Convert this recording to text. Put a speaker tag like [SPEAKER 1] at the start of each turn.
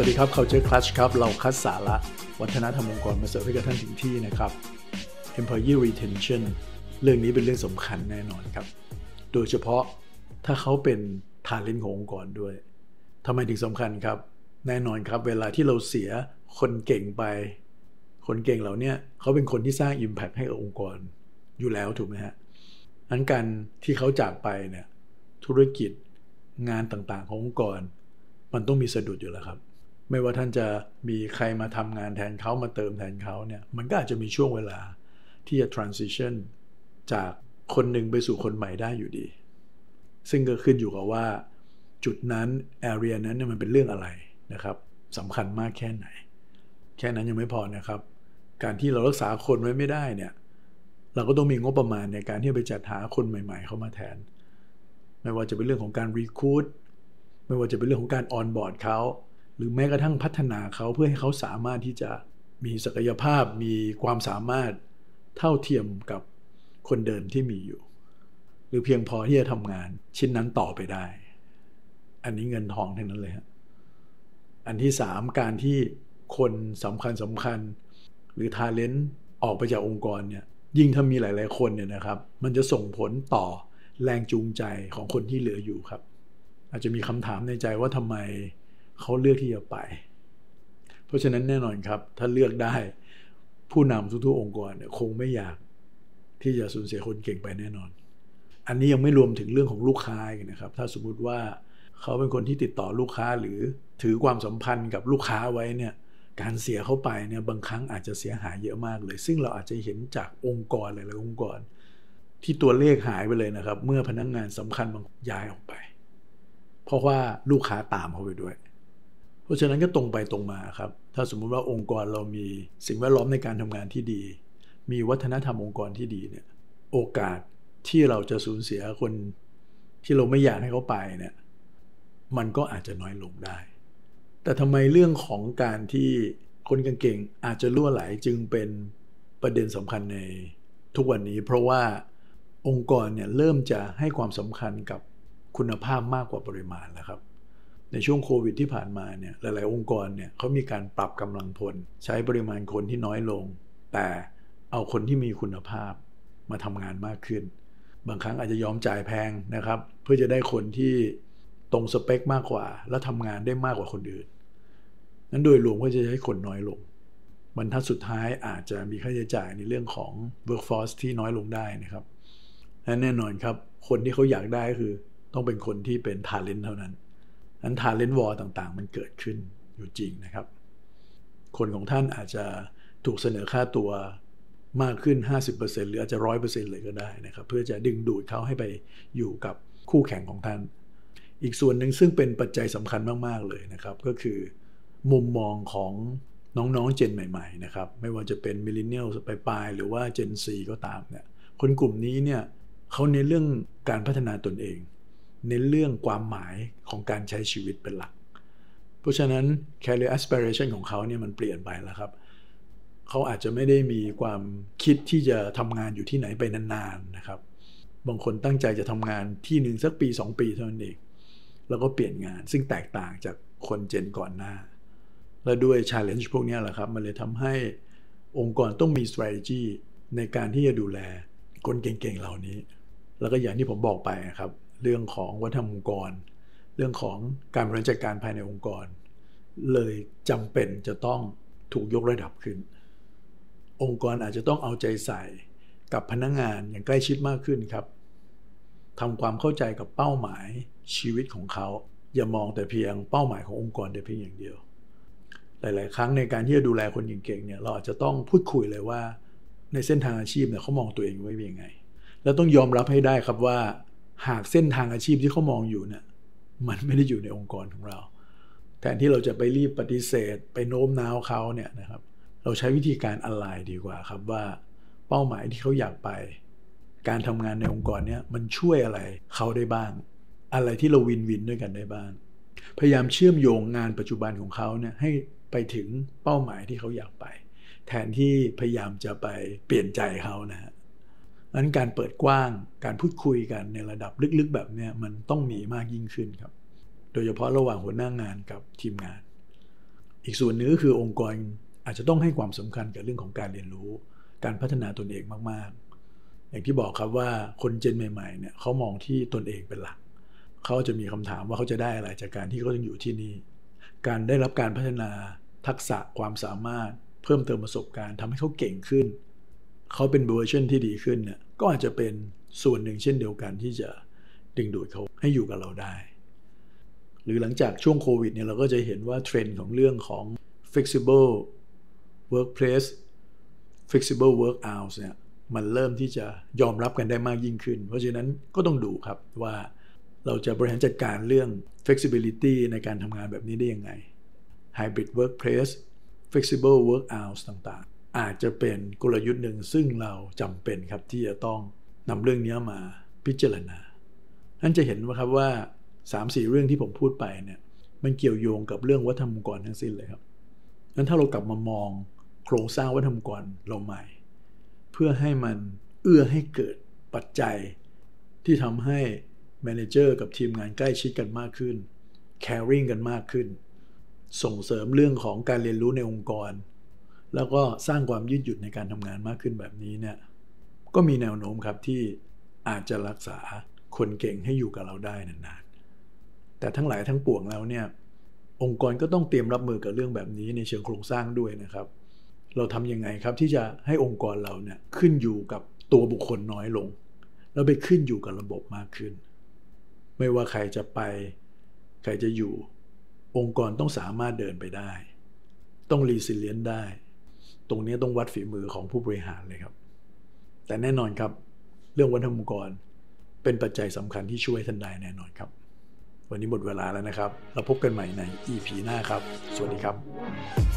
[SPEAKER 1] วัสดีครับ Culture Clutch ครับ เราคัดสาระ วัฒนธรรมองค์กรมาเสิร์ฟให้กับท่านถึงที่นะครับ Employee Retention เรื่องนี้เป็นเรื่องสำคัญแน่นอนครับ โดยเฉพาะถ้าเขาเป็นฐานลิ้นขององค์กรด้วยทำไมถึงสำคัญครับ แน่นอนครับเวลาที่เราเสียคนเก่งไป คนเก่งเหล่านี้เขาเป็นคนที่สร้าง Impact ให้กับองค์กรอยู่แล้วถูกไหมฮะนั้นการที่เขาจากไปเนี่ยธุรกิจงานต่างๆขององค์กร มันต้องมีสะดุดอยู่แล้วครับ ไม่ว่าท่านจะมีใครมาทำงานแทนเขามาเติมแทนเขาเนี่ยมันก็อาจจะมีช่วงเวลาที่จะ transition จากคนหนึ่งไปสู่คนใหม่ได้อยู่ดี ซึ่งก็ขึ้นอยู่กับว่า จุดนั้น area นั้นเนี่ยมันเป็นเรื่องอะไรนะครับสำคัญมากแค่ไหน แค่นั้นยังไม่พอนะครับ การที่เรารักษาคนไว้ไม่ได้เนี่ยเราก็ต้องมีงบประมาณในการที่จะไปจัดหาคนใหม่ ๆ เข้ามาแทน ไม่ว่าจะเป็นเรื่องของการรีคูดไม่ว่าจะเป็นเรื่องของการออนบอร์ดเขา หรือแม้กระทั่งพัฒนาเขาเพื่อให้เขาสามารถที่จะมีศักยภาพมีความสามารถเท่าเทียมกับคนเดิมที่มีอยู่ หรือเพียงพอที่จะทำงานชิ้นนั้นต่อไปได้ อันนี้เงินทองทั้งนั้นเลยฮะอันที่สามการที่คนสำคัญสำคัญ หรือทาเลนต์ออกไปจากองค์กรเนี่ยยิ่งถ้ามีหลาย ๆ คนเนี่ยนะครับ มันจะส่งผลต่อแรงจูงใจของคนที่เหลืออยู่ครับ อาจจะมีคำถามในใจว่าทำไม เขาเลือกที่จะไป เพราะฉะนั้นแน่นอนครับ ถ้าเลือกได้ ผู้นำทุกๆองค์กรเนี่ยคงไม่อยากที่จะสูญเสียคนเก่งไปแน่นอน อันนี้ยังไม่รวมถึงเรื่องของลูกค้าอีกนะครับ ถ้าสมมุติว่าเขาเป็นคนที่ติดต่อลูกค้าหรือถือความสัมพันธ์กับลูกค้าไว้เนี่ยการเสียเข้าไปเนี่ยบางครั้งอาจจะเสียหายเยอะมากเลย ซึ่งเราอาจจะเห็นจากองค์กรหลายๆองค์กร ที่ตัวเลขหายไปเลยนะครับ เมื่อพนักงงานสำคัญบางย้ายออกไป เพราะว่าลูกค้าตามเขาไปด้วย เพราะฉะนั้นก็ตรงไปตรงมาครับ ถ้าสมมุติว่าองค์กรเรามีสิ่งแวดล้อมในการทำงานที่ดี มีวัฒนธรรมองค์กรที่ดีเนี่ยโอกาสที่เราจะสูญเสียคนที่เราไม่อยากให้เขาไปเนี่ยมันก็อาจจะน้อยลงได้ แต่ทำไมเรื่องของการที่คนเก่งๆอาจจะล่วไหลจึงเป็นประเด็นสำคัญในทุกวันนี้ เพราะว่าองค์กรเนี่ยเริ่มจะให้ความสำคัญกับคุณภาพมากกว่าปริมาณแล้วครับ ในช่วงโควิดที่ผ่านมาเนี่ยหลาย ๆ องค์กรเนี่ยเขามีการปรับกำลังพล ใช้ปริมาณคนที่น้อยลง แต่เอาคนที่มีคุณภาพมาทำงานมากขึ้น บางครั้งอาจจะยอมจ่ายแพงนะครับ เพื่อจะได้คนที่ตรงสเปคมากกว่า และทำงานได้มากกว่าคนอื่นนั้นโดยรวมก็จะใช้คนน้อยลงบรรทัดสุดท้ายอาจจะมีค่าใช้จ่ายในเรื่องของ workforce ที่น้อยลงได้นะครับและแน่นอนครับ คนที่เขาอยากได้ก็คือต้องเป็นคนที่เป็น talent เท่านั้น นั้น talent war ต่างๆ มันเกิดขึ้นอยู่จริงนะครับ คนของท่านอาจจะถูกเสนอค่าตัวมากขึ้น 50%หรืออาจจะ100%เลยก็ได้นะครับ เพื่อจะดึงดูดเขาให้ไปอยู่กับคู่แข่งของท่าน อีกส่วนหนึ่งซึ่งเป็นปัจจัยสำคัญมากๆเลยนะครับ ก็คือมุมมองของน้องๆเจนใหม่ๆนะครับ ไม่ว่าจะเป็นมิลเลนเนียลไปปลายหรือว่าเจนซีก็ตามเนี่ยคนกลุ่มนี้เนี่ยเขาเน้นเรื่องการพัฒนาตนเอง เน้นเรื่องความหมายของการใช้ชีวิตเป็นหลัก เพราะฉะนั้น career aspiration ของเขาเนี่ยมันเปลี่ยนไปแล้วครับ เขาอาจจะไม่ได้มีความคิดที่จะทำงานอยู่ที่ไหนไปนานๆนะครับ บางคนตั้งใจจะทำงานที่หนึ่งสักปี 2 ปีเท่านั้นเอง แล้วก็เปลี่ยนงานซึ่งแตกต่างจากคนเจนก่อนหน้า และด้วย challenge พวกนี้แหละครับ มันเลยทำให้องค์กรต้องมี strategy ในการที่จะดูแลคนเก่งๆเหล่านี้ แล้วก็อย่างที่ผมบอกไปครับ เรื่องของวัฒนธรรมองค์กร เรื่องของการบริหารจัดการภายในองค์กร เลยจำเป็นจะต้องถูกยกระดับขึ้น องค์กรอาจจะต้องเอาใจใส่กับพนักงงานอย่างใกล้ชิดมากขึ้นครับทำความเข้าใจกับเป้าหมายชีวิตของเขา อย่ามองแต่เพียงเป้าหมายขององค์กรแต่เพียงอย่างเดียว หลาย ๆ ครั้งในการที่จะดูแลคนเก่งๆเนี่ยเราอาจจะต้องพูดคุยเลยว่า ในเส้นทางอาชีพเนี่ยเขามองตัวเองไว้ยังไง แล้วต้องยอมรับให้ได้ครับว่า หากเส้นทางอาชีพที่เขามองอยู่เนี่ยมันไม่ได้อยู่ในองค์กรของเรา แทนที่เราจะไปรีบปฏิเสธ ไปโน้มน้าวเขาเนี่ยนะครับ เราใช้วิธีการอะไรดีกว่าครับว่า เป้าหมายที่เขาอยากไป การทำงานในองค์กรเนี้ยมันช่วยอะไรเขาได้บ้าง อะไรที่เราวินวินด้วยกันได้บ้าง พยายามเชื่อมโยงงานปัจจุบันของเขาเนี่ยให้ไปถึงเป้าหมายที่เขาอยากไป แทนที่พยายามจะไปเปลี่ยนใจเขานะฮะ นั้นการเปิดกว้างการพูดคุยกันในระดับลึกๆ แบบนี้มันต้องมีมากยิ่งขึ้นครับ โดยเฉพาะระหว่างหัวหน้างงานกับทีมงาน อีกส่วนหนึ่งก็คือองค์กรอาจจะต้องให้ความสำคัญกับเรื่องของการเรียนรู้ การพัฒนาตนเองมากๆ อย่างที่บอกครับว่าคนเจนใหม่ๆเนี่ยเขามองที่ตนเองเป็นหลักเขาจะมีคำถามว่าเขาจะได้อะไรจากการที่เขาต้องอยู่ที่นี่ การได้รับการพัฒนาทักษะความสามารถ เพิ่มเติมประสบการณ์ทำให้เขาเก่งขึ้น เขาเป็นเวอร์ชันที่ดีขึ้นเนี่ยก็อาจจะเป็นส่วนหนึ่งเช่นเดียวกันที่จะดึงดูดเขาให้อยู่กับเราได้ หรือหลังจากช่วงโควิดเนี่ยเราก็จะเห็นว่าเทรนด์ของเรื่องของ flexible workplace flexible work hours เนี่ยมันเริ่มที่จะยอมรับกันได้มากยิ่งขึ้น เพราะฉะนั้นก็ต้องดูครับว่าเราจะบริหารจัดการเรื่อง flexibility ในการทำงานแบบนี้ได้ยังไง hybrid workplace flexible work hours ต่างๆ อาจจะเป็นกลยุทธ์หนึ่งซึ่งเราจำเป็นครับที่จะต้องนำเรื่องนี้มาพิจารณาท่านจะเห็นว่าครับว่า 3-4 เรื่องที่ผมพูดไปเนี่ยมันเกี่ยวโยงกับเรื่องวัฒนธรรมองค์กรทั้งสิ้นเลยครับนั้นถ้าเรากลับมามองโครงสร้างวัฒนธรรมองค์กรเราใหม่ เพื่อให้มันเอื้อให้เกิดปัจจัยที่ทำให้ manager กับทีมงานใกล้ชิดกันมากขึ้น caring กันมากขึ้น ส่งเสริมเรื่องของการเรียนรู้ในองค์กร แล้วก็สร้างความยืดหยุ่นในการทำงานมากขึ้นแบบนี้เนี่ยก็มีแนวโน้มครับที่อาจจะรักษาคนเก่งให้อยู่กับเราได้นานๆ แต่ทั้งหลายทั้งปวงแล้วเนี่ยองค์กรก็ต้องเตรียมรับมือกับเรื่องแบบนี้ในเชิงโครงสร้างด้วยนะครับ เราทำยังไงครับที่จะให้องค์กรเราเนี่ยขึ้นอยู่กับตัวบุคคลน้อยลง แล้วไปขึ้นอยู่กับระบบมากขึ้น ไม่ว่าใครจะไป ใครจะอยู่ องค์กรต้องสามารถเดินไปได้ ต้องรีซิเลียนได้ ตรงนี้ต้องวัดฝีมือของผู้บริหารเลยครับ แต่แน่นอนครับ เรื่องวัฒนธรรมองค์กรเป็นปัจจัยสำคัญที่ช่วยท่านได้แน่นอนครับ วันนี้หมดเวลาแล้วนะครับ เราพบกันใหม่ใน EP หน้าครับ สวัสดีครับ